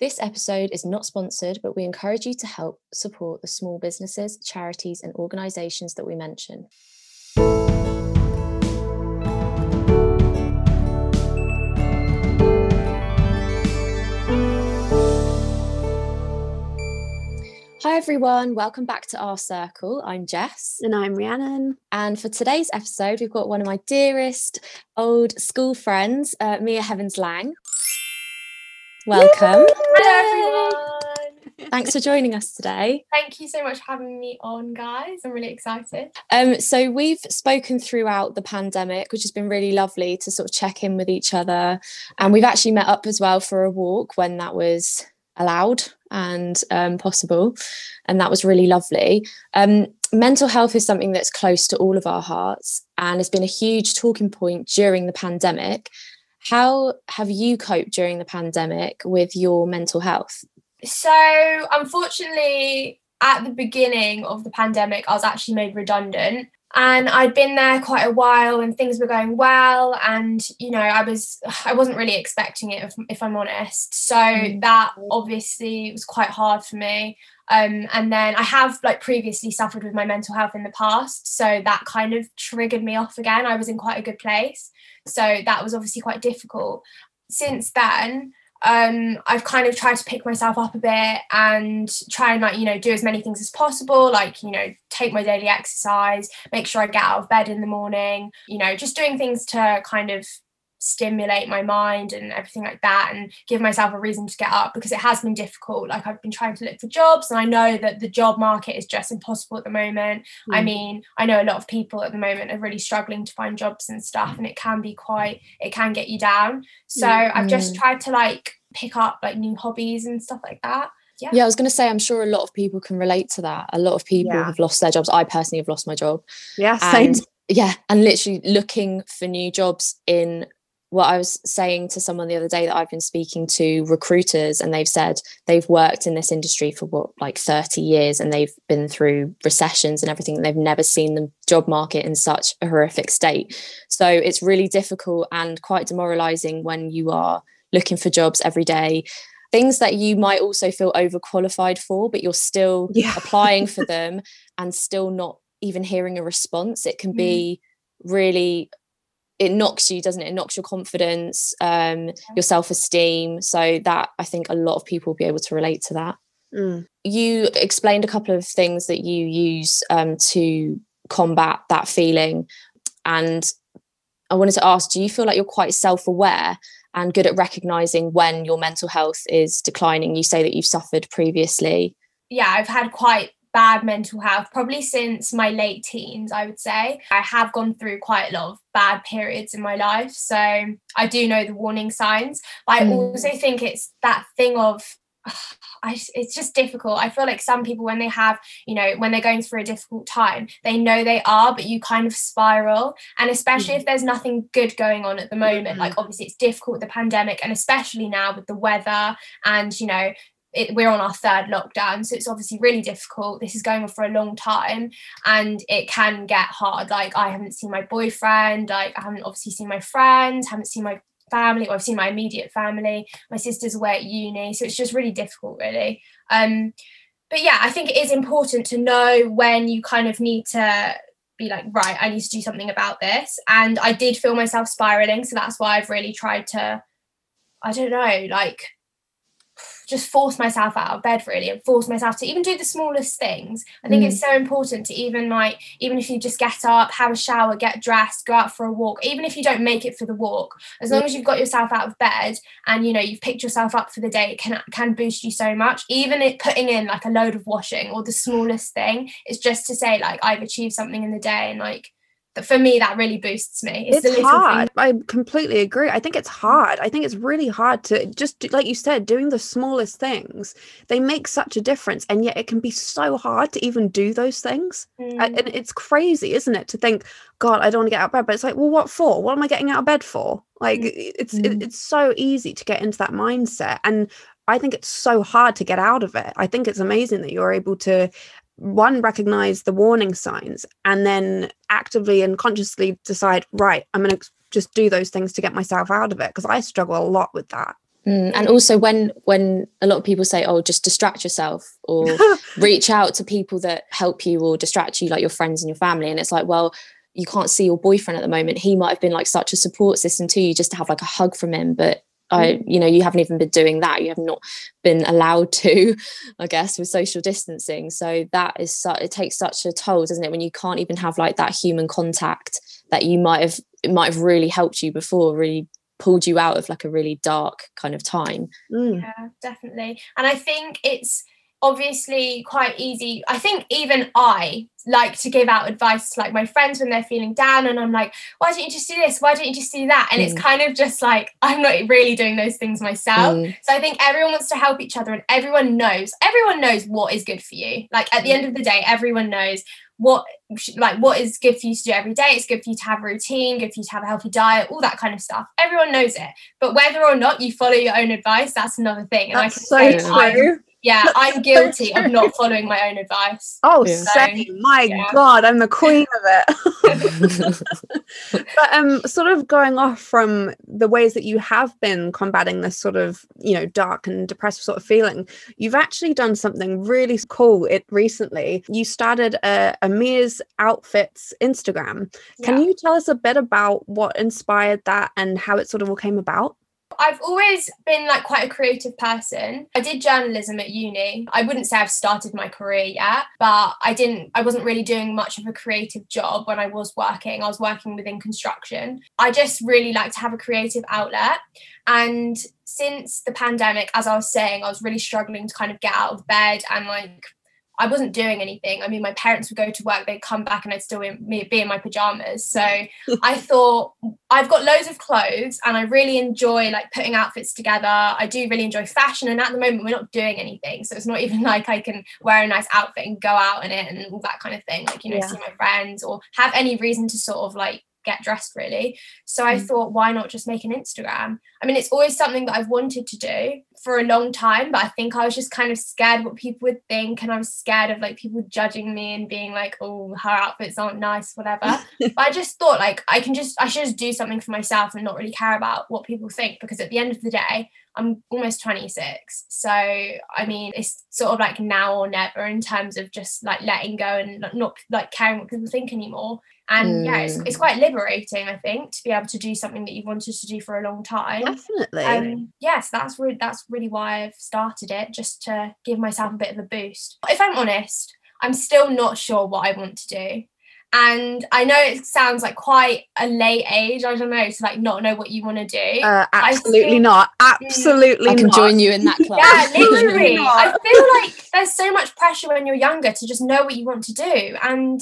This episode is not sponsored, but we encourage you to help support the small businesses, charities, and organisations that we mention. Hi everyone, welcome back to our circle. I'm Jess. And I'm Rhiannon. And for today's episode, we've got one of my dearest old school friends, uh, Mia Heavens Lang. Welcome. Hello, everyone. Thanks for joining us today. Thank you so much for having me on, guys. I'm really excited. Um, so we've spoken throughout the pandemic, which has been really lovely to sort of check in with each other. And we've actually met up as well for a walk when that was allowed and um, possible. And that was really lovely. Um, mental health is something that's close to all of our hearts and has been a huge talking point during the pandemic. How have you coped during the pandemic with your mental health? So, unfortunately, at the beginning of the pandemic, I was actually made redundant. And I'd been there quite a while and things were going well. And, you know, I was, I wasn't really expecting it, if, if I'm honest. So mm. that obviously was quite hard for me. Um, and then I have like previously suffered with my mental health in the past. So that kind of triggered me off again. I was in quite a good place. So that was obviously quite difficult. Since then, um, I've kind of tried to pick myself up a bit and try and like, you know, do as many things as possible, like, you know, take my daily exercise, make sure I get out of bed in the morning, you know, just doing things to kind of stimulate my mind and everything like that and give myself a reason to get up because it has been difficult like i've been trying to look for jobs and i know that the job market is just impossible at the moment mm. i mean i know a lot of people at the moment are really struggling to find jobs and stuff and it can be quite it can get you down so mm. i've just tried to like pick up like new hobbies and stuff like that yeah. yeah, I was going to say, I'm sure a lot of people can relate to that. A lot of people yeah. have lost their jobs. I personally have lost my job. Yeah, same. And, yeah, and literally looking for new jobs in what I was saying to someone the other day that I've been speaking to recruiters, and they've said they've worked in this industry for what, like 30 years, and they've been through recessions and everything. And they've never seen the job market in such a horrific state. So it's really difficult and quite demoralizing when you are looking for jobs every day. Things that you might also feel overqualified for, but you're still yeah. applying for them and still not even hearing a response. It can mm. be really it knocks you doesn't it? It knocks your confidence um your self-esteem. So that i think a lot of people will be able to relate to that. Mm. you explained a couple of things that you use um, to combat that feeling. And i wanted to ask do you feel like you're quite self-aware and good at recognizing when your mental health is declining? You say that you've suffered previously. Yeah i've had quite bad mental health probably since my late teens i would say i have gone through quite a lot of bad periods in my life so i do know the warning signs but i mm. also think it's that thing of I, it's just difficult. I feel like some people, when they have, you know, when they're going through a difficult time, they know they are, but you kind of spiral. And especially mm. if there's nothing good going on at the moment, mm. like obviously it's difficult with the pandemic, and especially now with the weather and, you know, it, we're on our third lockdown so it's obviously really difficult. This is going on for a long time and it can get hard. Like i haven't seen my boyfriend like i haven't obviously seen my friends haven't seen my family or i've seen my immediate family. My sister's away at uni so it's just really difficult really. Um but yeah i think it is important to know when you kind of need to be like right i need to do something about this. And i did feel myself spiraling so that's why i've really tried to i don't know like just force myself out of bed really and force myself to even do the smallest things. I think mm. it's so important to even like even if you just get up have a shower get dressed go out for a walk even if you don't make it for the walk as long as you've got yourself out of bed and you know you've picked yourself up for the day it can can boost you so much. Even it putting in like a load of washing or the smallest thing is just to say like i've achieved something in the day and like for me that really boosts me it's, it's hard i completely agree i think it's hard i think it's really hard to just like you said doing the smallest things they make such a difference and yet it can be so hard to even do those things mm. and it's crazy isn't it to think god i don't want to get out of bed but it's like well what for what am i getting out of bed for like mm. it's mm. it's so easy to get into that mindset and I think it's so hard to get out of it. I think it's amazing that you're able to one recognize the warning signs and then actively and consciously decide right i'm going to just do those things to get myself out of it because i struggle a lot with that. Mm, and also when when a lot of people say oh just distract yourself or reach out to people that help you or distract you like your friends and your family and it's like well you can't see your boyfriend at the moment. He might have been like such a support system to you just to have like a hug from him but I, Mm. you know, you haven't even been doing that. You have not been allowed to, I guess, with social distancing. So that is, su- it takes such a toll, doesn't it? When you can't even have like that human contact that you might have, it might have really helped you before, really pulled you out of like a really dark kind of time. Mm. Yeah, definitely. And I think it's obviously quite easy. I think even I like to give out advice to like my friends when they're feeling down and I'm like, why don't you just do this? Why don't you just do that? And Mm. it's kind of just like I'm not really doing those things myself. Mm, So I think everyone wants to help each other and everyone knows, everyone knows what is good for you. Like at the end of the day, everyone knows what like what is good for you to do every day. It's good for you to have a routine, good for you to have a healthy diet, all that kind of stuff. Everyone knows it. But whether or not you follow your own advice, that's another thing. And That's I so can say true. Yeah, I'm so guilty of not following my own advice. Oh, Yeah. same. My yeah. God, I'm the queen of it. but um, sort of going off from the ways that you have been combating this sort of, you know, dark and depressive sort of feeling, you've actually done something really cool. It recently you started a, a Mia's Outfits Instagram. Can Yeah. you tell us a bit about what inspired that and how it sort of all came about? I've always been like quite a creative person. I did journalism at uni. I wouldn't say I've started my career yet, but I didn't I wasn't really doing much of a creative job when I was working. I was working within construction. I just really like to have a creative outlet. And since the pandemic, as I was saying, I was really struggling to kind of get out of bed and like I wasn't doing anything. I mean, my parents would go to work, they'd come back, and I'd still be be in my pajamas. So I thought I've got loads of clothes, and I really enjoy like putting outfits together. I do really enjoy fashion, and at the moment we're not doing anything, so it's not even like I can wear a nice outfit and go out in it and all that kind of thing. Like you know, Yeah. see my friends or have any reason to sort of like get dressed really. So I Mm. thought, why not just make an Instagram? I mean, it's always something that I've wanted to do for a long time, but I think I was just kind of scared what people would think, and I was scared of like people judging me and being like, "Oh, her outfits aren't nice," whatever. but I just thought like I can just I should just do something for myself and not really care about what people think because at the end of the day, I'm almost 26. So I mean, it's sort of like now or never in terms of just like letting go and not- not like caring what people think anymore. And yeah, it's, it's quite liberating, I think, to be able to do something that you've wanted to do for a long time. Definitely. Um, yes, that's really that's really why I've started it, just to give myself a bit of a boost. If I'm honest, I'm still not sure what I want to do. And I know it sounds like quite a late age, I don't know, to like not know what you want to do. uh, I absolutely think- not. Absolutely I can not. join you in that class. yeah, literally. I feel like there's so much pressure when you're younger to just know what you want to do. And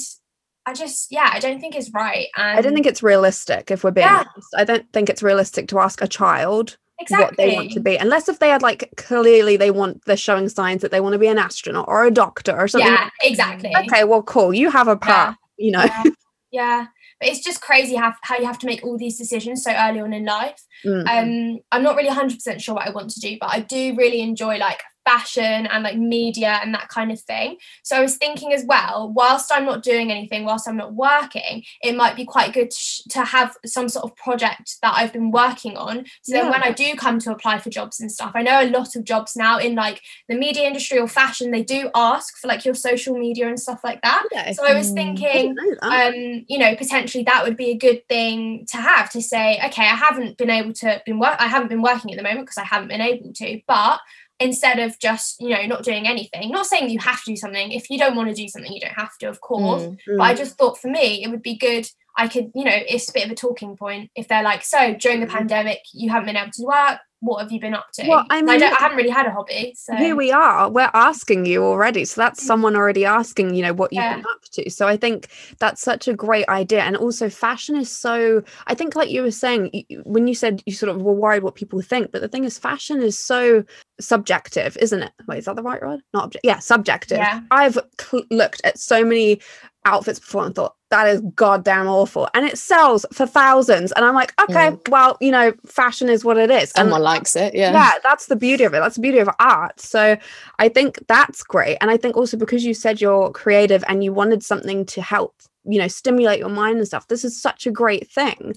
I just, yeah, I don't think it's right. And I don't think it's realistic if we're being Yeah. honest. I don't think it's realistic to ask a child exactly. what they want to be unless if they had like clearly they want they're showing signs that they want to be an astronaut or a doctor or something. Yeah, exactly. Okay, well cool. You have a path, you know. Yeah. yeah. But it's just crazy how, how you have to make all these decisions so early on in life. Mm. Um, I'm not really 100% sure what I want to do, but I do really enjoy like fashion and like media and that kind of thing. So I was thinking as well, whilst I'm not doing anything, whilst I'm not working, it might be quite good to, sh- to have some sort of project that I've been working on. So then when I do come to apply for jobs and stuff, I know a lot of jobs now in like the media industry or fashion, they do ask for like your social media and stuff like that. Okay. So I was Mm. I thinking, that. um, you know, potentially that would be a good thing to have to say, okay, I haven't been able to been work, I haven't been working at the moment because I haven't been able to, but instead of just you know not doing anything not saying you have to do something if you don't want to do something you don't have to of course Mm. but i Mm. just thought for me it would be good i could you know it's a bit of a talking point if they're like so during the Mm. pandemic you haven't been able to work what have you been up to Well, I mean, don't, I haven't really had a hobby so Here we are. We're asking you already. So that's mm. someone already asking, you know, what you've been up to. So I think that's such a great idea. And also, fashion is so, I think, like you were saying, when you said you sort of were worried what people think, but the thing is, fashion is so subjective, isn't it? Wait, is that the right word? Not object. Yeah, subjective. Yeah. I've cl- looked at so many outfits before and thought, that is goddamn awful. And it sells for thousands. And I'm like, okay, mm. well, you know, fashion is what it is. And Someone likes it. Yeah. yeah that's the beauty of it that's the beauty of art so i think that's great and i think also because you said you're creative and you wanted something to help you know stimulate your mind and stuff this is such a great thing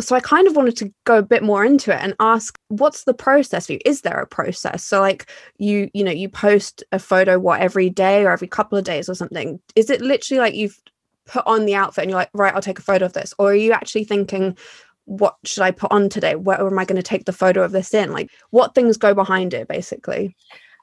so I kind of wanted to go a bit more into it and ask what's the process for you? Is there a process? So like you, you know, you post a photo what every day or every couple of days or something. Is it literally like you've put on the outfit and you're like, right, I'll take a photo of this? Or are you actually thinking, what should I put on today? Where am I going to take the photo of this in? Like what things go behind it basically?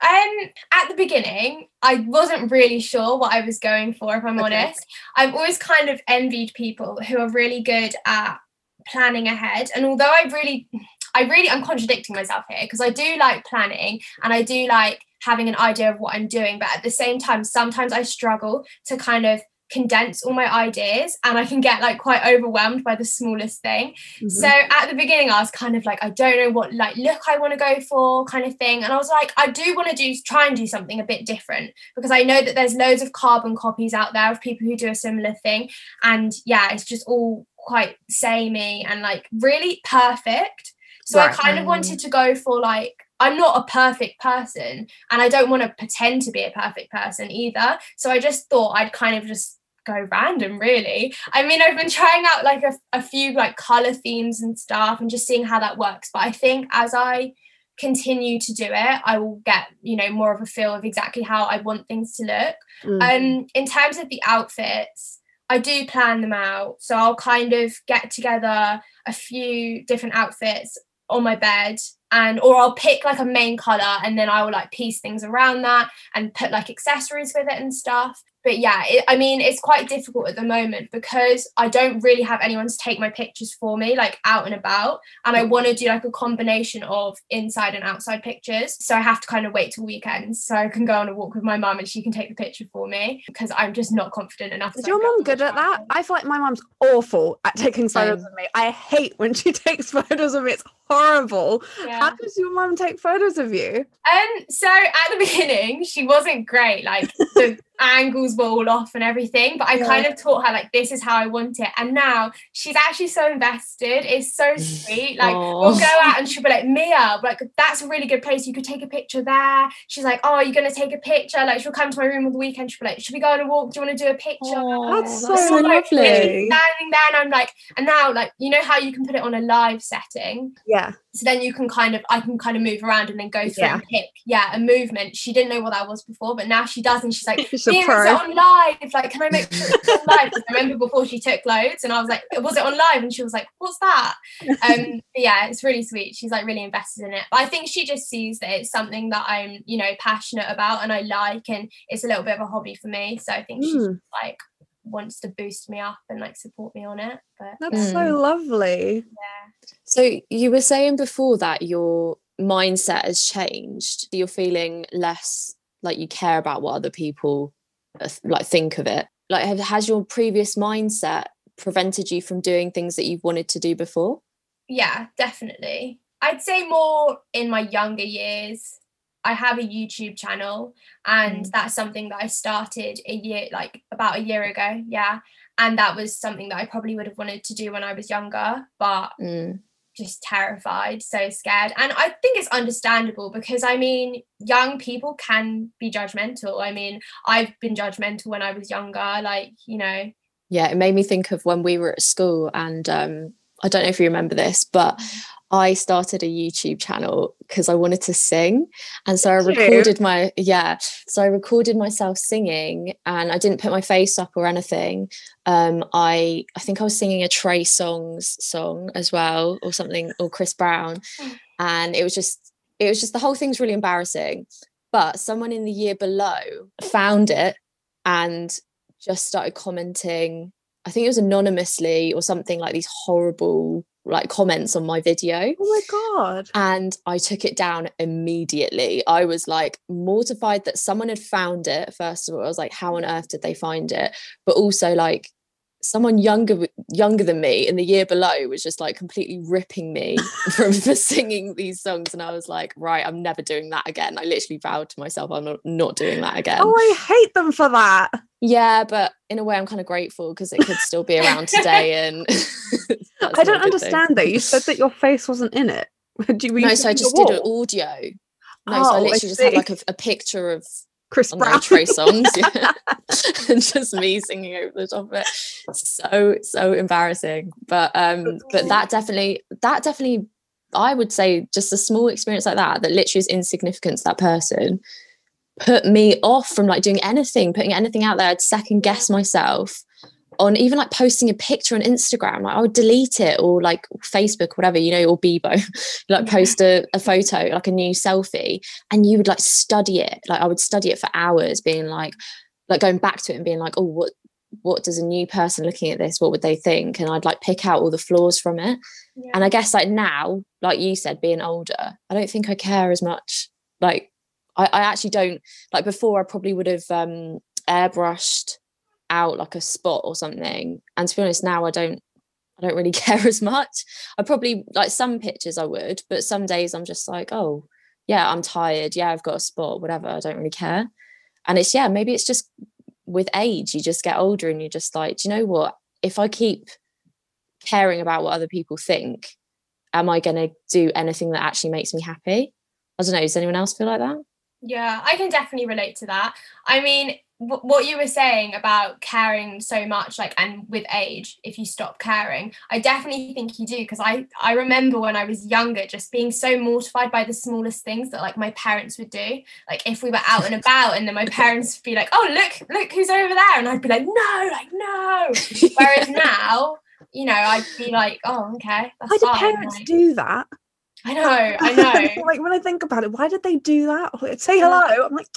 Um, at the beginning, I wasn't really sure what I was going for, if I'm okay. honest. I've always kind of envied people who are really good at planning ahead. And although I really, I really, I'm contradicting myself here because I do like planning and I do like having an idea of what I'm doing. But at the same time, sometimes I struggle to kind of condense all my ideas and I can get like quite overwhelmed by the smallest thing. Mm-hmm. So at the beginning I was kind of like I don't know what like look I want to go for kind of thing and I was like I do want to do try and do something a bit different because I know that there's loads of carbon copies out there of people who do a similar thing and yeah it's just all quite samey and like really perfect. So right. I kind of wanted to go for like I'm not a perfect person and I don't want to pretend to be a perfect person either. So I just thought I'd kind of just go random really. I mean I've been trying out like a, a few like color themes and stuff and just seeing how that works. But I think as I continue to do it, I will get, you know, more of a feel of exactly how I want things to look. Mm. Um in terms of the outfits, I do plan them out. So I'll kind of get together a few different outfits on my bed and or I'll pick like a main color and then I will like piece things around that and put like accessories with it and stuff but yeah it, i mean it's quite difficult at the moment because i don't really have anyone to take my pictures for me like out and about and i want to do like a combination of inside and outside pictures so i have to kind of wait till weekends so i can go on a walk with my mum and she can take the picture for me because i'm just not confident enough is your mum good at that? I feel like my mum's awful at taking photos of me. I hate when she takes photos of me. It's horrible. Yeah. how does your mum take photos of you? Um so at the beginning she wasn't great like the angles were all off and everything but i yeah. kind of taught her like this is how i want it. And now she's actually so invested. It's so mm. sweet. Like Aww. we'll go out and she'll be like mia like that's a really good place. You could take a picture there. She's like oh you're gonna take a picture? Like she'll come to my room on the weekend. She'll be like should we go on a walk? Do you want to do a picture? Aww, that's so, so lovely. Standing there and i'm like and now like you know how you can put it on a live setting? Yeah so then you can kind of I can kind of move around and then go through yeah. and pick yeah a movement. She didn't know what that was before but now she does and she's like is it on live? Like can I make sure it's on live? I remember before she took loads and I was like was it on live? And she was like what's that? Um yeah it's really sweet. She's like really invested in it. But I think she just sees that it's something that I'm you know passionate about and I like and it's a little bit of a hobby for me. So I think mm. she's like wants to boost me up and like support me on it but that's so lovely. Yeah so you were saying before that your mindset has changed you're feeling less like you care about what other people uh, like think of it like have, has your previous mindset prevented you from doing things that you've wanted to do before yeah definitely i'd say more in my younger years I have a YouTube channel and mm. that's something that I started a year like about a year ago yeah and that was something that I probably would have wanted to do when I was younger but mm. Just terrified so scared. And I think it's understandable because I mean young people can be judgmental. I mean I've been judgmental when I was younger like you know. Yeah it made me think of when we were at school and um I don't know if you remember this but mm. I started a YouTube channel because I wanted to sing. And so I recorded my, yeah. So I recorded myself singing and I didn't put my face up or anything. Um, I, I think I was singing a Trey Songz song as well or something, or Chris Brown. And it was just, it was just, the whole thing's really embarrassing. But someone in the year below found it and just started commenting. I think it was anonymously or something like these horrible like comments on my video. Oh my god. And I took it down immediately. I was like mortified that someone had found it. First of all, I was like how on earth did they find it? But also like someone younger younger than me in the year below was just like completely ripping me from for singing these songs and I was like right I'm never doing that again. I literally vowed to myself I'm not, not doing that again. Oh I hate them for that. Yeah but in a way I'm kind of grateful because it could still be around today and I don't understand thing. though. You said that your face wasn't in it. Do you no so I just did an audio. No oh, so I literally I just had like a, a picture of Chris Brown. the Trey Songz, yeah. and just me singing over the top of it. So so embarrassing. But um, but that definitely that definitely I would say just a small experience like that that literally is insignificant to that person put me off from like doing anything, putting anything out there. I'd second guess myself on even like posting a picture on Instagram. Like I would delete it or like Facebook, whatever, you know, or Bebo, like post a, a photo, like a new selfie, and you would like study it. Like I would study it for hours, being like, like going back to it and being like, oh, what what does a new person looking at this what would they think and i'd like pick out all the flaws from it Yeah. and i guess like now like you said being older i don't think i care as much like i, I actually don't like before i probably would have um airbrushed out like a spot or something. And to be honest now i don't i don't really care as much. I probably like some pictures i would but some days i'm just like oh yeah i'm tired. Yeah i've got a spot whatever i don't really care. And it's yeah maybe it's just with age you just get older and you're just like do you know what? If i keep caring about what other people think am i going to do anything that actually makes me happy? I don't know does anyone else feel like that? Yeah, I can definitely relate to that. I mean, w- what you were saying about caring so much, like, and with age, if you stop caring, I definitely think you do. Because I, I remember when I was younger, just being so mortified by the smallest things that, like, my parents would do. Like, if we were out and about, and then my parents would be like, "Oh, look, look who's over there," and I'd be like, "No, like, no." Whereas now, you know, I'd be like, "Oh, okay, that's Why do fine." parents like- do that? I know, I know. like when I think about it, why did they do that? Say hello. I'm like,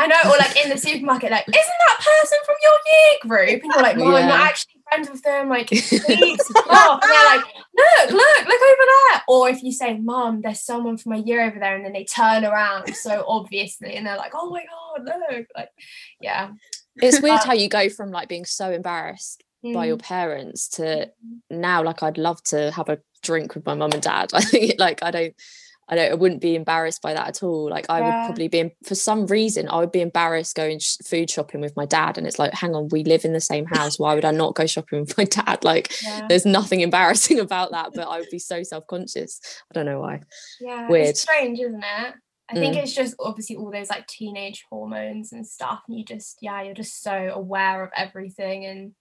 I know, or like in the supermarket, like, isn't that person from your year group? And you're like, no, I'm not actually friends with them. Like, please stop. And they're like, look, look, look over there. Or if you say, Mom, there's someone from my year over there, and then they turn around so obviously, and they're like, oh my god, look, like, yeah. it's weird how you go from like being so embarrassed by your Mm. parents to now like I'd love to have a drink with my mum and dad. I think like I don't I don't I wouldn't be embarrassed by that at all. Like I would probably be for some reason I would be embarrassed going sh- food shopping with my dad and it's like hang on we live in the same house why would I not go shopping with my dad like yeah. there's nothing embarrassing about that but I would be so self-conscious. I don't know why. Yeah, Weird. it's strange, isn't it? I think Mm. it's just obviously all those like teenage hormones and stuff, and you just yeah, you're just so aware of everything and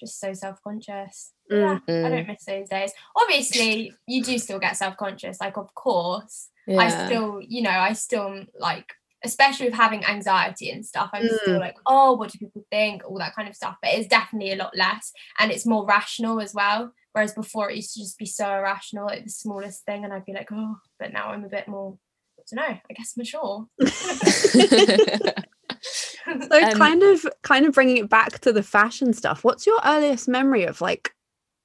just so self-conscious. Yeah, I Mm. don't miss those days. Obviously, you do still get self-conscious, like of course. I still, you know, I still like especially with having anxiety and stuff, I'm Mm. still like, oh, what do people think? All that kind of stuff. But it's definitely a lot less and it's more rational as well. Whereas before it used to just be so irrational, like the smallest thing, and I'd be like, oh, but now I'm a bit more, I don't know, I guess mature. so Um, kind of, kind of bringing it back to the fashion stuff. What's your earliest memory of like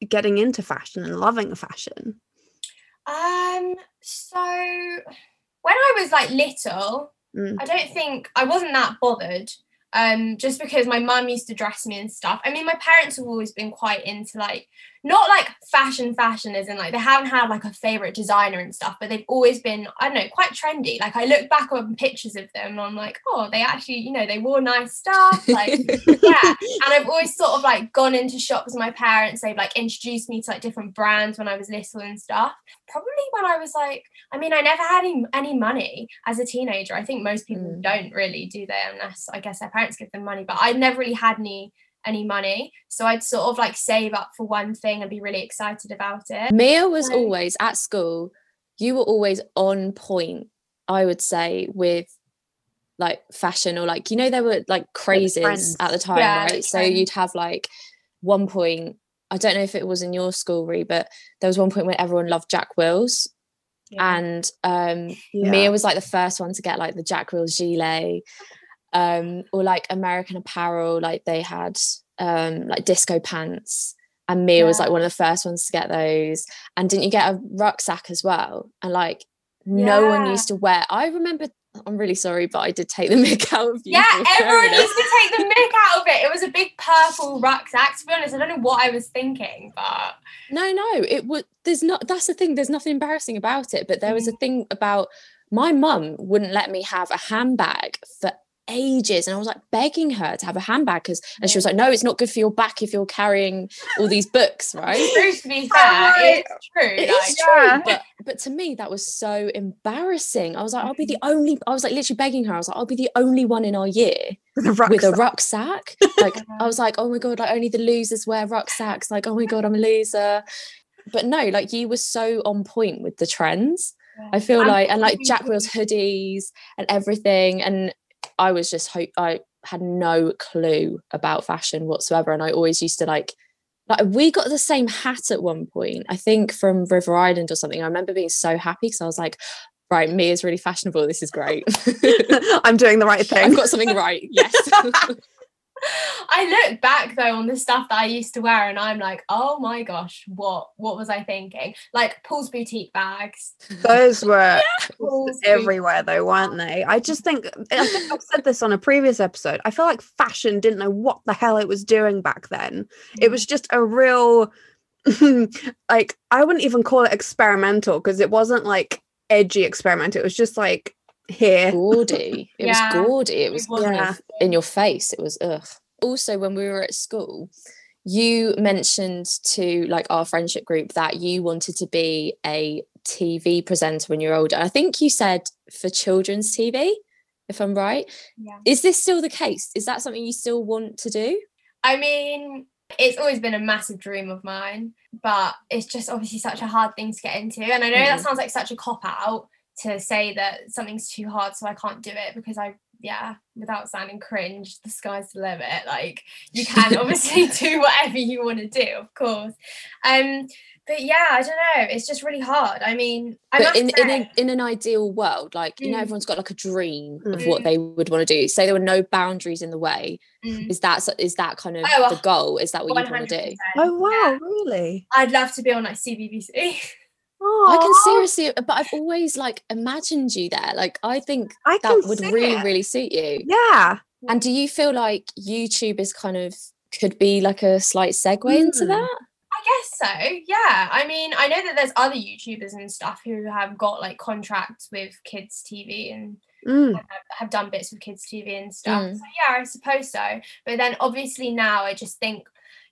getting into fashion and loving fashion? Um, so when I was like little, Mm. I don't think I wasn't that bothered. Um, just because my mum used to dress me and stuff. I mean, my parents have always been quite into like not like fashion, fashion as in like they haven't had like a favorite designer and stuff, but they've always been, I don't know, quite trendy. Like I look back on pictures of them and I'm like, oh, they actually, you know, they wore nice stuff. Like yeah and I've always sort of like gone into shops with my parents. They've like introduced me to like different brands when I was little and stuff. Probably when I was like, I mean, I never had any, any money as a teenager. I think most people Mm. don't really do they unless I guess their parents give them money. But I never really had any any money, so I'd sort of like save up for one thing and be really excited about it. Mia was So- always at school, you were always on point, I would say, with like fashion or like, you know, there were like crazes trends. at the time, Yeah, right? So you'd have like one point, I don't know if it was in your school, Ree, but there was one point when everyone loved Jack Wills. Yeah. And um Yeah. Mia was like the first one to get like the Jack Wills gilet, um, or like American Apparel, like they had um like disco pants. And Mia was like one of the first ones to get those. And didn't you get a rucksack as well? And like no one used to wear. I remember. I'm really sorry, but I did take the mick out of you. yeah, everyone used to take the mick out of it. It was a big purple rucksack. To be honest, I don't know what I was thinking, but No, no, it would. There's not. That's the thing. There's nothing embarrassing about it. But there was a thing about my mum wouldn't let me have a handbag for ages and I was like begging her to have a handbag because and she was like, No, it's not good for your back if you're carrying all these books, right? True to be fair, it's true. It like, is true. But but to me, that was so embarrassing. I was like, I'll be the mm-hmm. only I was like literally begging her. I was like, I'll be the only one in our year With a with a rucksack. rucksack. Like I was like, oh my god, like only the losers wear rucksacks. Like, oh my god, I'm a loser. But no, like you were so on point with the trends. I feel I'm like and like Jack Wills hoodies and everything. And I was just hope I had no clue about fashion whatsoever. And I always used to like like we got the same hat at one point, I think from River Island or something. I remember being so happy because I was like, right, Mia is really fashionable. This is great. I'm doing the right thing. I've got something right. Yes. I look back though on the stuff that I used to wear and I'm like, oh my gosh, what what was I thinking? Like Paul's boutique bags. Those were Paul's everywhere though, weren't they? I just think I think I've said this on a previous episode. I feel like fashion didn't know what the hell it was doing back then. It was mm. just a real like I wouldn't even call it experimental because it wasn't like edgy experiment. It was just like here. gaudy. It Yeah, was gaudy. It was was kind Yeah. of in your face. It was ugh. Also, when we were at school, you mentioned to like our friendship group that you wanted to be a TV presenter when you're older. I think you said for children's TV, if I'm right. Yeah. Is this still the case? Is that something you still want to do? I mean, it's always been a massive dream of mine, but it's just obviously such a hard thing to get into. And I know that Mhm. sounds like such a cop out to say that something's too hard, so I can't do it because I, yeah, without sounding cringe, the sky's the limit. Like you can obviously do whatever you want to do, of course. Um, but yeah, I don't know. It's just really hard. I mean, I But must in, in, a, in an ideal world, like, you know, Mm. everyone's got like a dream of Mm. what they would want to do. Say there were no boundaries in the way. mm, Is that is that kind of Oh, the goal? Is that what you want to do? Oh wow, yeah. really? I'd love to be on like CBBC. I can seriously, but I've always like imagined you there. Like, I think I that would really, it. really suit you. Yeah. And do you feel like YouTube is kind of could be like a slight segue into Mm. that? I guess so. Yeah. I mean, I know that there's other YouTubers and stuff who have got like contracts with kids TV and Mm. have, have done bits with kids TV and stuff. Mm. So yeah, I suppose so. But then obviously now I just think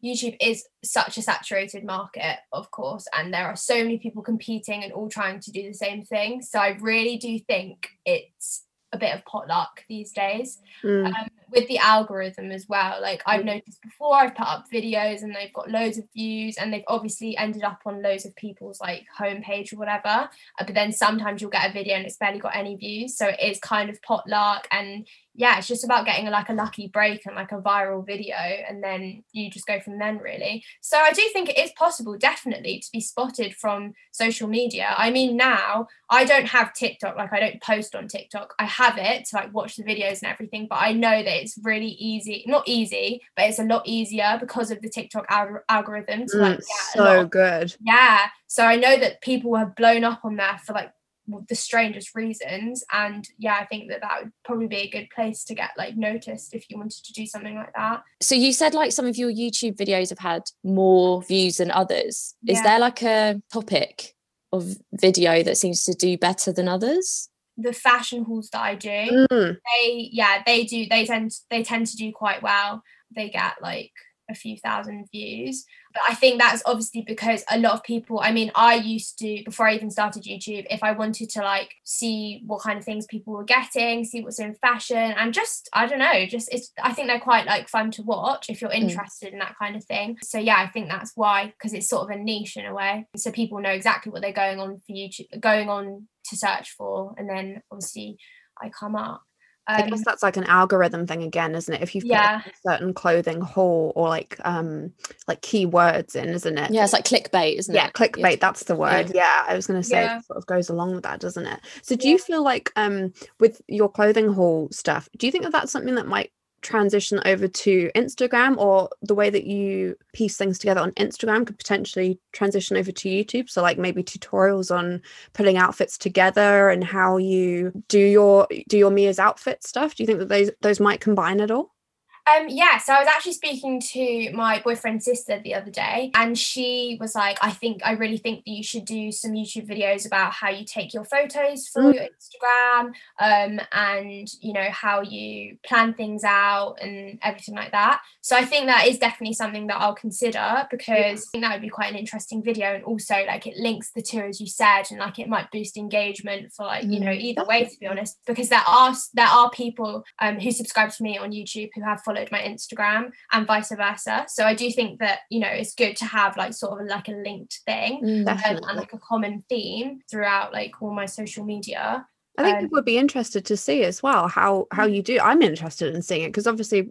YouTube is such a saturated market, of course, and there are so many people competing and all trying to do the same thing. So I really do think it's a bit of potluck these days Mm. um, with the algorithm as well. Like I've noticed before, I've put up videos and they've got loads of views, and they've obviously ended up on loads of people's like homepage or whatever. Uh, but then sometimes you'll get a video and it's barely got any views, so it is kind of potluck. And yeah, it's just about getting like a lucky break and like a viral video, and then you just go from then really. So I do think it is possible, definitely, to be spotted from social media. I mean, now I don't have TikTok, like I don't post on TikTok. I have it to like watch the videos and everything, but I know that it's really easy, not easy, but it's a lot easier because of the TikTok algor- algorithm to like Mm, get a lot so of- good. yeah. So I know that people have blown up on there for like the strangest reasons, and yeah, I think that that would probably be a good place to get like noticed if you wanted to do something like that. So you said like some of your YouTube videos have had more views than others. Is there like a topic of video that seems to do better than others? The fashion hauls that I do, Mm. they yeah they do they tend they tend to do quite well they get like a few thousand views. But i think that's obviously because a lot of people i mean i used to before i even started youtube if i wanted to like see what kind of things people were getting see what's in fashion and just i don't know just it's i think they're quite like fun to watch if you're hmm. interested in that kind of thing. So yeah i think that's why because it's sort of a niche in a way. So people know exactly what they're going on for youtube going on to search for and then obviously i come up I Um, guess that's like an algorithm thing again, isn't it? If you've put Yeah. certain clothing haul or like um like keywords in, isn't it? Yeah, it's like clickbait, isn't it? yeah, it? clickbait, that's the word. Yeah, I was gonna say Yeah. it sort of goes along with that, doesn't it? So do Yeah. you feel like um with your clothing haul stuff, do you think that that's something that might transition over to Instagram or the way that you piece things together on Instagram could potentially transition over to YouTube? So like maybe tutorials on putting outfits together and how you do your do your Mia's outfit stuff. Do you think that those those might combine at all? Um, yeah, so I was actually speaking to my boyfriend's sister the other day, and she was like, I think I really think that you should do some YouTube videos about how you take your photos for Mm. your Instagram, um, and you know, how you plan things out and everything like that. So I think that is definitely something that I'll consider because I think that would be quite an interesting video. And also like it links the two as you said, and like it might boost engagement for like, you know, Mm, either way, to be honest, because there are there are people um who subscribe to me on YouTube who have followed my Instagram and vice versa. So I do think that you know it's good to have like sort of like a linked thing Mm. um, and like a common theme throughout like all my social media. I think Um, people would be interested to see as well how how you do. I'm interested in seeing it because obviously,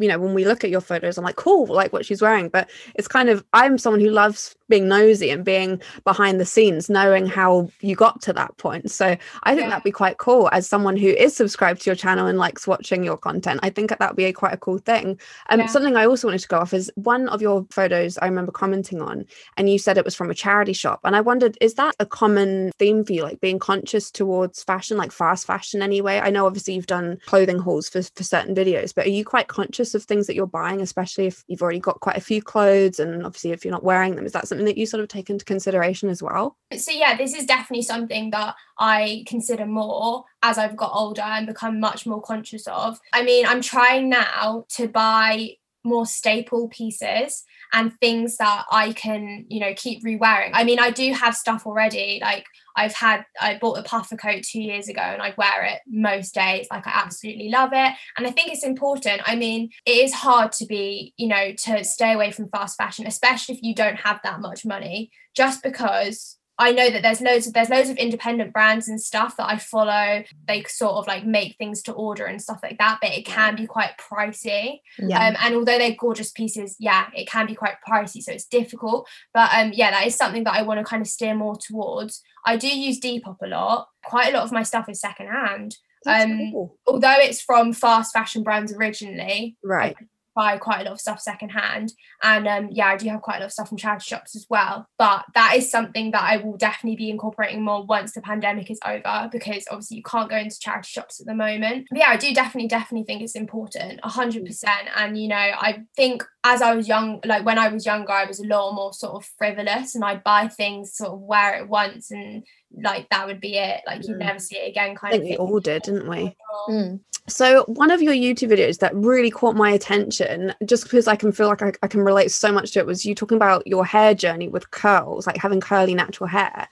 you know, when we look at your photos, I'm like, cool, like what she's wearing. But it's kind of I'm someone who loves being nosy and being behind the scenes, knowing how you got to that point. So I think Yeah. that'd be quite cool as someone who is subscribed to your channel and likes watching your content. I think that would be a, quite a cool thing. Um, Yeah. something I also wanted to go off is one of your photos I remember commenting on, and you said it was from a charity shop, and I wondered, is that a common theme for you, like being conscious towards fashion, like fast fashion anyway? I know obviously you've done clothing hauls for for certain videos, but are you quite conscious of things that you're buying, especially if you've already got quite a few clothes, and obviously if you're not wearing them, is that something that you sort of take into consideration as well? so yeah this is definitely something that i consider more as i've got older and become much more conscious of i mean i'm trying now to buy more staple pieces and things that i can you know keep re-wearing. I mean i do have stuff already like i've had i bought a puffer coat two years ago and i wear it most days like i absolutely love it. And i think it's important. I mean it is hard to be you know to stay away from fast fashion especially if you don't have that much money just because I know that there's loads of there's loads of independent brands and stuff that I follow. They sort of like make things to order and stuff like that, but it can be quite pricey. Yeah. Um, and although they're gorgeous pieces, yeah, it can be quite pricey, so it's difficult. But um, yeah, that is something that I want to kind of steer more towards. I do use Depop a lot. Quite a lot of my stuff is secondhand. That's um, cool. Although it's from fast fashion brands originally, Right. Buy quite a lot of stuff secondhand. And um, yeah, I do have quite a lot of stuff from charity shops as well. But that is something that I will definitely be incorporating more once the pandemic is over, because obviously you can't go into charity shops at the moment. But yeah, I do definitely, definitely think it's important, a hundred percent. And you know, I think as I was young, like when I was younger, I was a lot more sort of frivolous, and I'd buy things, sort of wear it once, and like that would be it. Like you'd Mm. never see it again, I kind think of we thing. all did, didn't we? Mm. So one of your YouTube videos that really caught my attention, just because I can feel like I, I can relate so much to it, was you talking about your hair journey with curls, like having curly natural hair.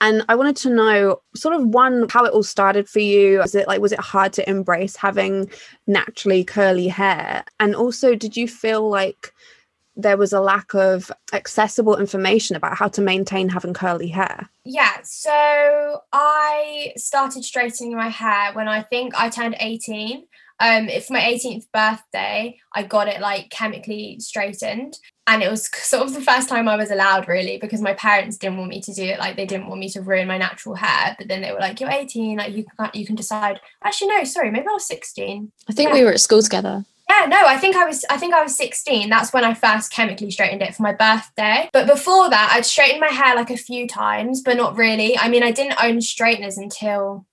And I wanted to know sort of one, how it all started for you. Was it like was it hard to embrace having naturally curly hair? And also, did you feel like there was a lack of accessible information about how to maintain having curly hair? Yeah, so I started straightening my hair when I think I turned 18. Um, if my 18th birthday, I got it like chemically straightened. And it was sort of the first time I was allowed, really, because my parents didn't want me to do it. Like they didn't want me to ruin my natural hair. But then they were like, "You're 18, like you can you can decide." Actually, no, sorry, maybe I was 16. I think Yeah. we were at school together. Yeah, no, I think I was I think I was 16. That's when I first chemically straightened it for my birthday. But before that, I'd straightened my hair like a few times, but not really. I mean, I didn't own straighteners until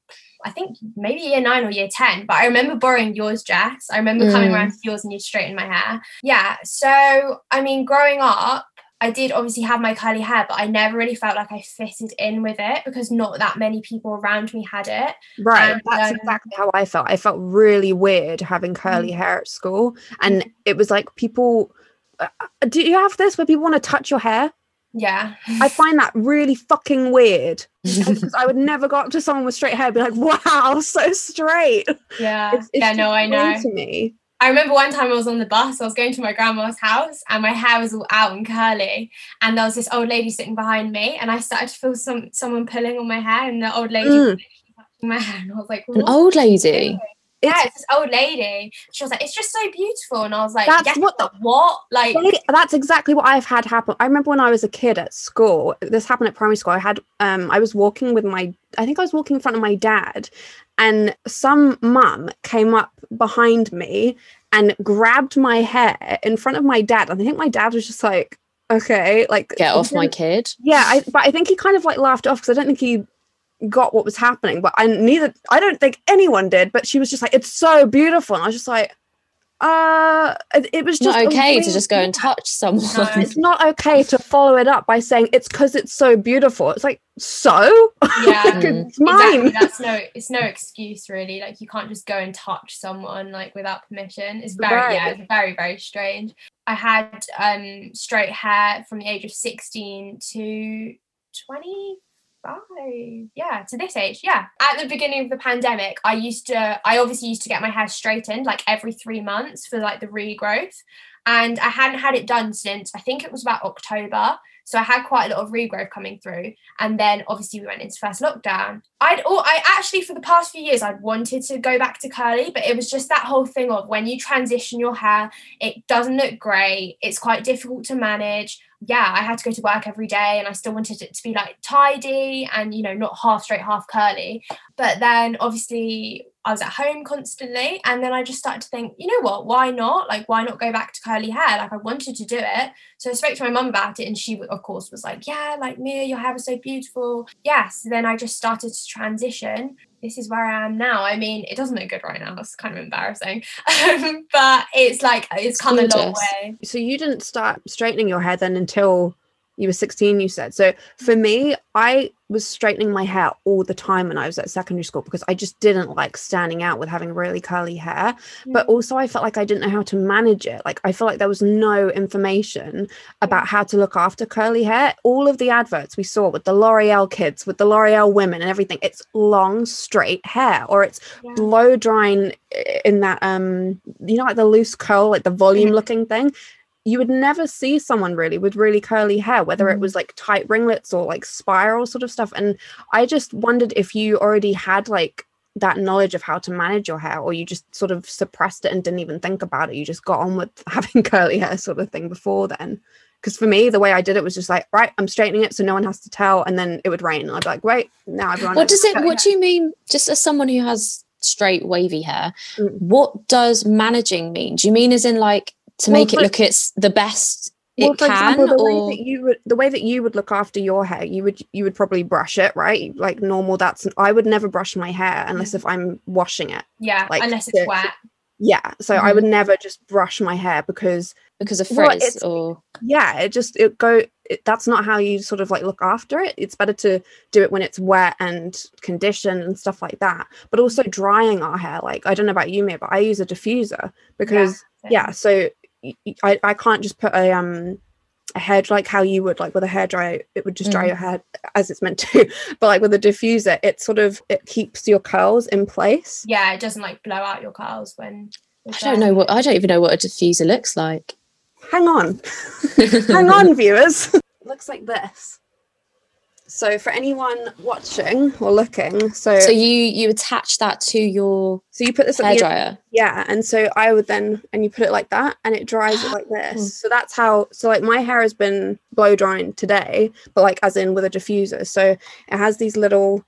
I think maybe year nine or year 10. But I remember borrowing yours, Jess. I remember coming Mm. around to yours and you'd straighten my hair. Yeah. So I mean, growing up, I did obviously have my curly hair, but I never really felt like I fitted in with it because not that many people around me had it. Right. And, That's um, exactly how I felt. I felt really weird having curly hair at school. And it was like people, uh, uh, do you have this where people want to touch your hair? Yeah. I find that really fucking weird because I would never go up to someone with straight hair and be like, wow, so straight. Yeah. It's, it's yeah, no, I know. to me. I remember one time I was on the bus, I was going to my grandma's house and my hair was all out and curly. And there was this old lady sitting behind me and I started to feel some someone pulling on my hair and the old lady Mm. was touching my hair and I was like, An old lady. Yeah, It's- it's this old lady. She was like, it's just so beautiful. And I was like, That's yeah, what the- what? Like, They- that's exactly what I've had happen. I remember when I was a kid at school. This happened at primary school. I had um I was walking with my I think I was walking in front of my dad and some mum came up behind me and grabbed my hair in front of my dad. And I think my dad was just like, okay, like Get off my kid. Yeah, I, but I think he kind of like laughed off because I don't think he got what was happening. But I neither I don't think anyone did. But she was just like, it's so beautiful. And I was just like, uh it, it was It's not just a okay to just go and touch someone. No. it's not okay to follow it up by saying it's because it's so beautiful it's like so Yeah. Mm. it's mine Exactly. That's no it's no excuse really. Like you can't just go and touch someone like without permission. It's very yeah, it's very, very strange. I had um straight hair from the age of 16 to 25. Yeah, to this age. Yeah. At the beginning of the pandemic, I used to I obviously used to get my hair straightened like every three months for like the regrowth. And I hadn't had it done since I think it was about October. So I had quite a lot of regrowth coming through. And then obviously we went into first lockdown. I'd oh I actually for the past few years I'd wanted to go back to curly, but it was just that whole thing of when you transition your hair, it doesn't look great. It's quite difficult to manage. Yeah, I had to go to work every day and I still wanted it to be like tidy and you know, not half straight, half curly. But then obviously I was at home constantly and then I just started to think, you know what, why not? Like why not go back to curly hair? Like I wanted to do it. So I spoke to my mum about it, and she, of course, was like, "Yeah, like Mia, your hair is so beautiful." Yes. then I just started to transition. This is where I am now. I mean, it doesn't look good right now. It's kind of embarrassing, Um, but it's like it's, It's come a long way. so you didn't start straightening your hair then until you were 16 you said. So for me i was straightening my hair all the time when i was at secondary school because i just didn't like standing out with having really curly hair. But also i felt like i didn't know how to manage it. Like i feel like there was no information about how to look after curly hair. All of the adverts we saw with the l'oreal kids with the l'oreal women and everything it's long straight hair or it's Yeah. blow drying in that um you know like the loose curl like the volume Mhm. looking thing you would never see someone really with really curly hair whether it Mm. was like tight ringlets or like spiral sort of stuff and i just wondered if you already had like that knowledge of how to manage your hair or you just sort of suppressed it and didn't even think about it you just got on with having curly hair sort of thing before then because for me the way i did it was just like right i'm straightening it so no one has to tell and then it would rain and i'd be like wait, now everyone What does it? What do you mean? Just as someone who has straight wavy hair, Mm. what does managing mean? Do you mean as in like to Well, make it look it's the best well, it for can, example, the or way that you would the way that you would look after your hair, you would you would probably brush it, right? Like normal. That's I would never brush my hair unless mm. if I'm washing it. Yeah, like, unless it's the- wet. Yeah. So I would mm-hmm. never just brush my hair because because of frizz, it's- or yeah, it just it go. It, that's not how you sort of like look after it. It's better to do it when it's wet and conditioned and stuff like that. But also mm-hmm. drying our hair. Like I don't know about you, Mia, but I use a diffuser because yeah so y- y- I, I can't just put a um a hair like how you would like with a hair dryer it would just dry Mm. your hair as it's meant to but like with a diffuser it sort of it keeps your curls in place Yeah, it doesn't like blow out your curls when. I don't know what I don't even know what a diffuser looks like. hang on hang on viewers looks like this so for anyone watching or looking so So you you attach that to your so you put this end hairdryer. Yeah, and so I would then and you put it like that and it dries it like this. So that's how so like my hair has been blow drying today, but like as in with a diffuser. So it has these little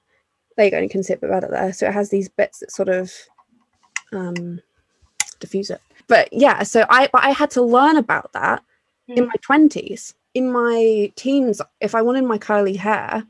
there you go, and you can see it a bit better there. So it has these bits that sort of um diffuse it. But yeah, so I but I had to learn about that in Mm. my twenties. In my teens, if I wanted my curly hair,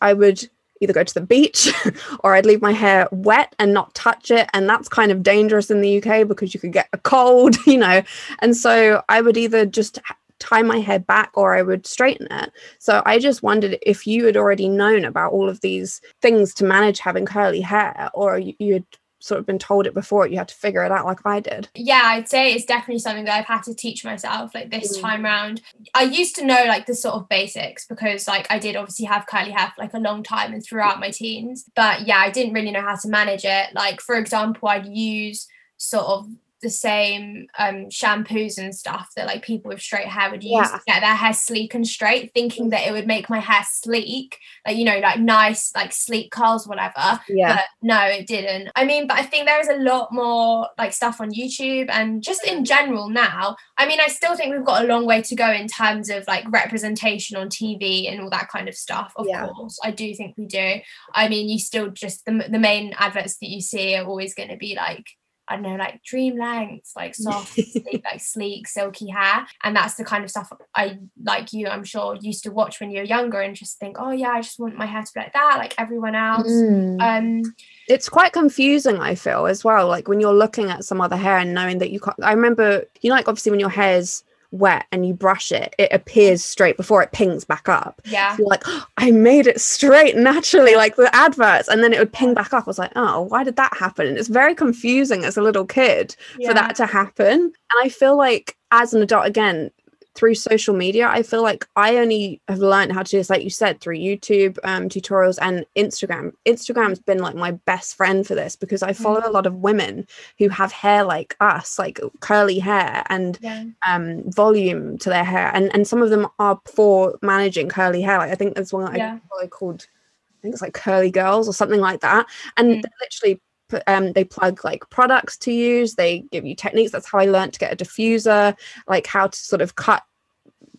I would either go to the beach or I'd leave my hair wet and not touch it. And that's kind of dangerous in the UK because you could get a cold, you know. And so I would either just tie my hair back or I would straighten it. So I just wondered if you had already known about all of these things to manage having curly hair or you, had sort of been told it before, you had to figure it out like I did. yeah i'd say it's definitely something that i've had to teach myself like this Mm. time round i used to know like the sort of basics because like i did obviously have curly hair for like a long time and throughout my teens but yeah i didn't really know how to manage it like for example i'd use sort of the same um shampoos and stuff that like people with straight hair would use Yeah. to get their hair sleek and straight thinking that it would make my hair sleek like you know like nice like sleek curls whatever Yeah. but no it didn't i mean but i think there is a lot more like stuff on youtube and just in general now i mean i still think we've got a long way to go in terms of like representation on tv and all that kind of stuff of Yeah. course i do think we do i mean you still just the, the main adverts that you see are always going to be like I don't know, like dream lengths, like soft, sleek, like sleek, silky hair. And that's the kind of stuff I like you, I'm sure, used to watch when you're younger and just think, oh yeah, I just want my hair to be like that, like everyone else. Mm. Um it's quite confusing i feel as well like when you're looking at some other hair and knowing that you can't i remember you know like obviously when your hair's wet and you brush it it appears straight before it pings back up. Yeah. So you're like oh, i made it straight naturally like the adverts and then it would ping back up. I was like oh why did that happen? And it's very confusing as a little kid yeah. for that to happen. And i feel like as an adult again through social media i feel like i only have learned how to do this like you said through youtube um, tutorials and instagram. Instagram's been like my best friend for this because i follow a lot of women who have hair like us like curly hair and yeah. um volume to their hair. And and some of them are for managing curly hair. Like i think there's one that Yeah. i follow called i think it's like curly girls or something like that. And Mm. they literally um, they plug like products to use. They give you techniques. That's how i learned to get a diffuser like how to sort of cut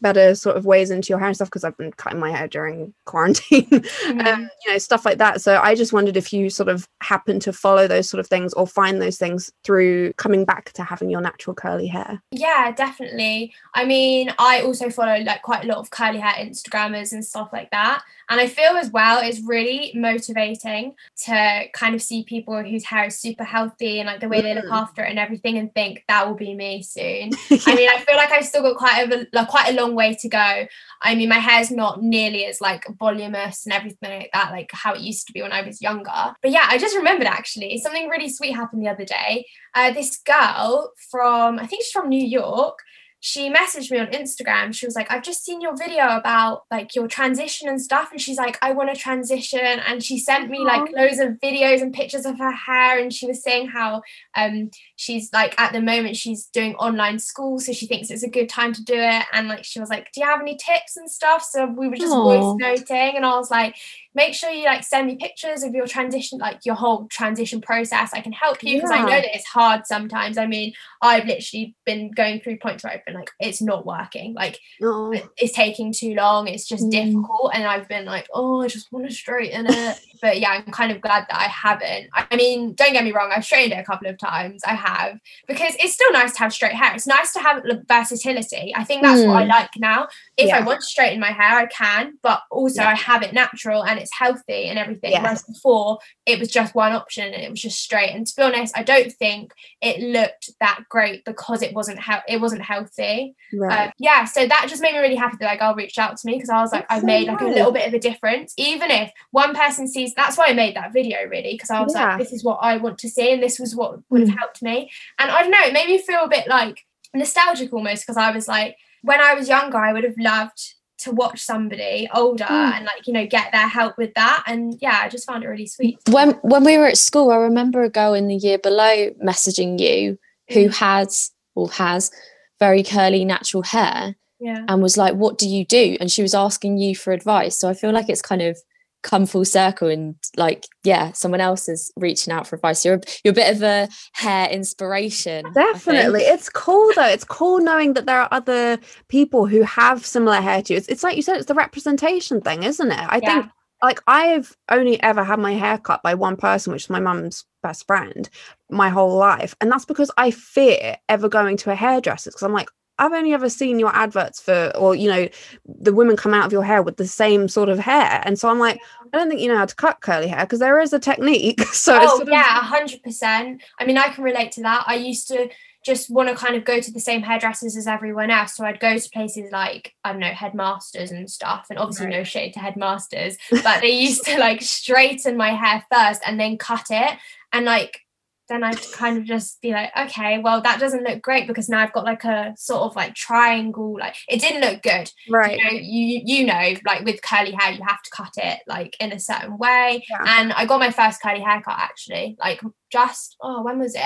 better sort of ways into your hair and stuff because I've been cutting my hair during quarantine, Mhm. um, you know, stuff like that. So I just wondered if you sort of happen to follow those sort of things or find those things through coming back to having your natural curly hair. Yeah, definitely. I mean, I also follow like quite a lot of curly hair Instagrammers and stuff like that. And I feel as well it's really motivating to kind of see people whose hair is super healthy and like the way they look Mm. after it and everything and think that will be me soon. I mean, I feel like I've still got quite a like, quite a long way to go. I mean, my hair's not nearly as like voluminous and everything like that, like how it used to be when I was younger. But yeah, I just remembered actually something really sweet happened the other day. Uh, this girl from I think she's from New York. She messaged me on Instagram. She was like, I've just seen your video about like your transition and stuff. And she's like, I want to transition. And she sent me like loads of videos and pictures of her hair. And she was saying how um she's like at the moment she's doing online school. So she thinks it's a good time to do it. And like she was like, Do you have any tips and stuff? So we were just Aw. voice noting. And I was like, make sure you like send me pictures of your transition, like your whole transition process. I can help you because I know that it's hard sometimes. I mean, I've literally been going through points where I've been like, it's not working. Like Oh, it's taking too long. It's just Mm. difficult. And I've been like, oh, I just want to straighten it. but yeah, I'm kind of glad that I haven't. I mean, don't get me wrong, I've straightened it a couple of times. I have because it's still nice to have straight hair. It's nice to have versatility. I think that's what I Mm. like now. If I want to straighten my hair, I can, but also Yeah. I have it natural and it's healthy and everything. Yeah. Whereas before, it was just one option and it was just straight. And to be honest, I don't think it looked that great because it wasn't he- it wasn't healthy. right. Uh, yeah, so that just made me really happy that like girl reached out to me because I was like, That's I've so made like a little bit of a difference, even if one person sees. That's why I made that video really because I was Yeah. like, this is what I want to see, and this was what would have Mm. helped me. And I don't know, it made me feel a bit like nostalgic almost because I was like, when I was younger, I would have loved to watch somebody older Mm. and like you know get their help with that and yeah i just found it really sweet when when we were at school, I remember a girl in the year below messaging you who Mm. has or has very curly natural hair yeah and was like, "What do you do?" And she was asking you for advice. So I feel like it's kind of come full circle and like yeah someone else is reaching out for advice you're a, you're a bit of a hair inspiration Definitely. It's cool though. It's cool knowing that there are other people who have similar hair to you. It's, it's like you said, it's the representation thing, isn't it? I Yeah. think like I've only ever had my hair cut by one person, which is my mum's best friend, my whole life. And that's because I fear ever going to a hairdresser because I'm like, I've only ever seen your adverts for, or you know, the women come out of your hair with the same sort of hair, and so I'm like, I don't think you know how to cut curly hair because there is a technique. So it's oh yeah, a hundred percent. I mean, I can relate to that. I used to just want to kind of go to the same hairdressers as everyone else. So I'd go to places like I don't know headmasters and stuff, and obviously Right. no shade to headmasters, but they used to like straighten my hair first and then cut it, and like then I'd kind of just be like, okay, well that doesn't look great because now I've got like a sort of like triangle. Like it didn't look good right. you know, you you know, like with curly hair, you have to cut it like in a certain way. Yeah. And I got my first curly haircut actually, like just oh, when was it?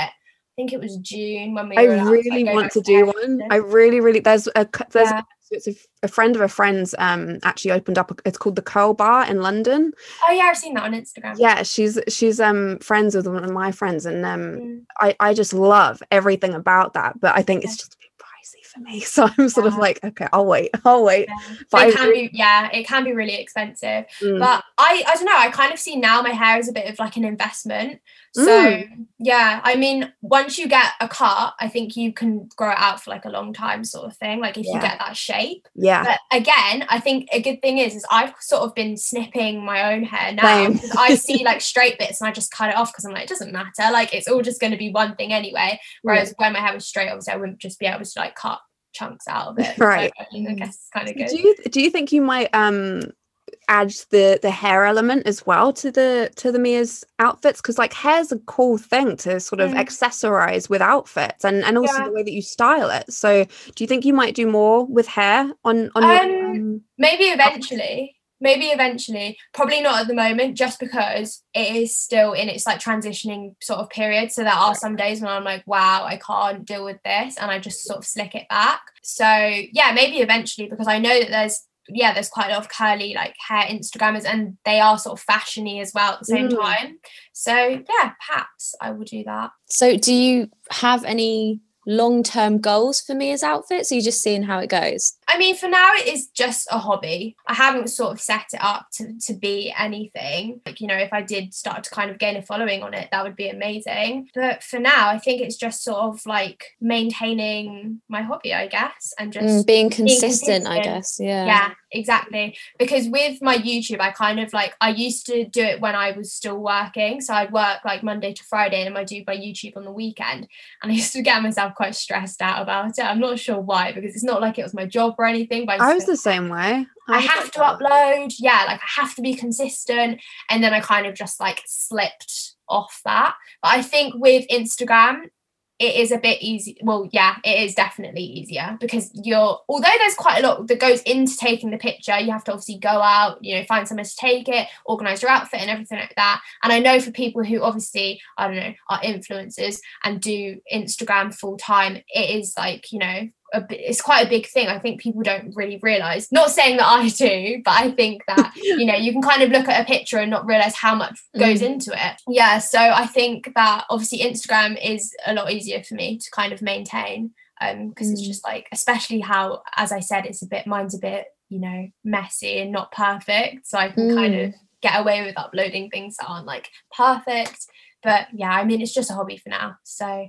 I think it was June when we. I allowed really like, want to do one. I really, really. There's a there's Yeah. It's a friend of a friend's um actually opened up. A, it's called the Curl Bar in London. Oh yeah, I've seen that on Instagram. Yeah, she's she's um friends with one of my friends, and um Mm. I I just love everything about that. But I think it's just a for me. So I'm sort of like, okay, I'll wait. I'll wait. Yeah. It can be, yeah, it can be really expensive. Mm. But I, I don't know. I kind of see now my hair is a bit of like an investment. So Mm. yeah, I mean, once you get a cut, I think you can grow it out for like a long time, sort of thing. Like if you get that shape. yeah. But again, I think a good thing is, is I've sort of been snipping my own hair now. Because I see like straight bits and I just cut it off because I'm like, it doesn't matter. Like it's all just going to be one thing anyway. Whereas when my hair was straight, obviously I wouldn't just be able to like cut chunks out of it. So Right. I, mean, I guess it's kind of good. do you do you think you might um add the the hair element as well to the to the Mia's outfits because like hair's a cool thing to sort of Mm. accessorize with outfits and and also Yeah. the way that you style it so do you think you might do more with hair on on your, Um, um, Maybe eventually. Maybe eventually. Probably not at the moment, just because it is still in its like transitioning sort of period. So there are some days when I'm like, wow, I can't deal with this. And I just sort of slick it back. So yeah, maybe eventually because I know that there's yeah, there's quite a lot of curly like hair Instagrammers and they are sort of fashiony as well at the same Mm. time. So yeah, perhaps I will do that. So, do you have any long term goals for Mia's outfits? Or are you just seeing how it goes? I mean, for now, it is just a hobby. I haven't sort of set it up to, to be anything. Like, you know, if I did start to kind of gain a following on it, that would be amazing. But for now, I think it's just sort of like maintaining my hobby, I guess, and just. Mm, being consistent, I consistent. guess. Yeah. yeah, exactly. Because with my YouTube, I kind of like I used to do it when I was still working. So I'd work like Monday to Friday and I do my YouTube on the weekend. And I used to get myself quite stressed out about it. I'm not sure why, because it's not like it was my job or anything. But I just was the same way I was have to that. upload. Yeah, like I have to be consistent. And then I kind of just like slipped off that. But I think with Instagram, it is a bit easy. Well, yeah, it is definitely easier because you're, although there's quite a lot that goes into taking the picture, you have to obviously go out, you know, find somewhere to take it, organize your outfit and everything like that. And I know for people who obviously, I don't know, are influencers and do Instagram full time, it is like, you know, a it's quite a big thing. I think people don't really realize. Not saying that I do, but I think that you know you can kind of look at a picture and not realize how much goes into it. Yeah, so I think that obviously Instagram is a lot easier for me to kind of maintain um because it's Mm. just like especially how as I said it's a bit mine's a bit you know messy and not perfect so I can kind of get away with uploading things that aren't like perfect but yeah I mean it's just a hobby for now so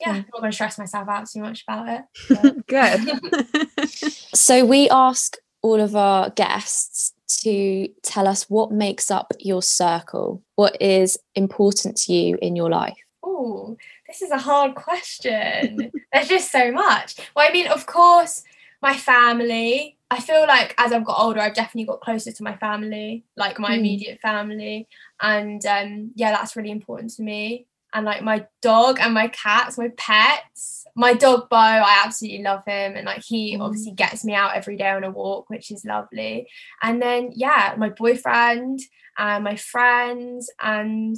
yeah. I'm not going to stress myself out too much about it. good So, we ask all of our guests to tell us what makes up your circle. What is important to you in your life? Oh, this is a hard question. There's just so much. Well, I mean, of course, my family. I feel like as I've got older, I've definitely got closer to my family, like my Mm. immediate family. And um, yeah, that's really important to me. And like my dog and my cats, my pets. My dog Bo, I absolutely love him. And like he Mm. obviously gets me out every day on a walk, which is lovely. And then yeah, my boyfriend and my friends and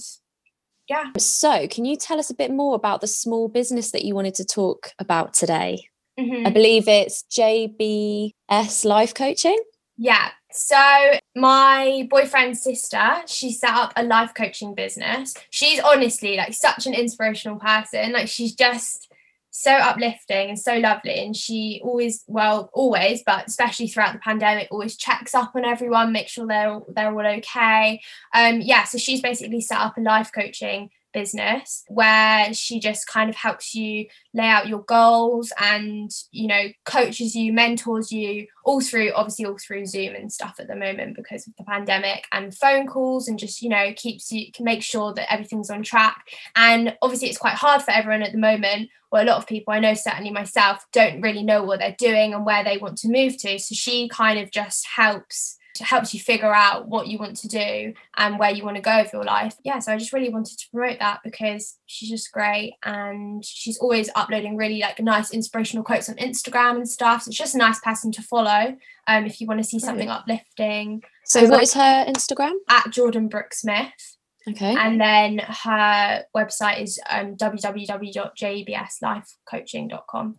yeah. So, can you tell us a bit more about the small business that you wanted to talk about today? Mhm. I believe it's JBS Life Coaching. Yeah. So my boyfriend's sister, she set up a life coaching business. She's honestly like such an inspirational person. Like she's just so uplifting and so lovely. And she always, well, always, but especially throughout the pandemic, always checks up on everyone, make sure they're they're all okay. Um, yeah, so she's basically set up a life coaching business where she just kind of helps you lay out your goals and you know coaches you mentors you all through obviously all through zoom and stuff at the moment because of the pandemic and phone calls and just you know keeps you can make sure that everything's on track. And obviously it's quite hard for everyone at the moment. Well a lot of people i know certainly myself don't really know what they're doing and where they want to move to. So she kind of just helps helps you figure out what you want to do and where you want to go with your life. Yeah, so I just really wanted to promote that because she's just great and she's always uploading really like nice inspirational quotes on Instagram and stuff. So it's just a nice person to follow um, if you want to see something uplifting So, And what like- is her Instagram? at Jordan Brooke Smith. Okay. And then her website is um, www.jbslifecoaching.com.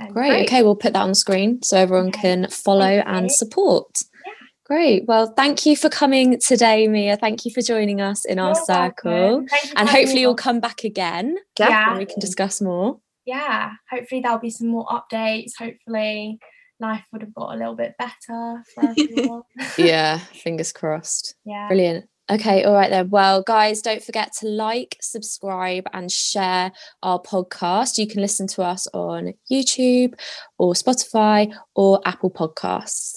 Um, Great. Okay, we'll put that on the screen so everyone Okay. can follow and support. Great. Well, thank you for coming today, Mia. Thank you for joining us in our You're circle. welcome. Thank you for And hopefully you'll come back again Yeah. and we can discuss more. yeah, hopefully there'll be some more updates. Hopefully life would have got a little bit better for everyone. yeah, fingers crossed. yeah. Brilliant. Okay, all right then. Well, guys, don't forget to like, subscribe, and share our podcast. You can listen to us on YouTube or Spotify or Apple Podcasts.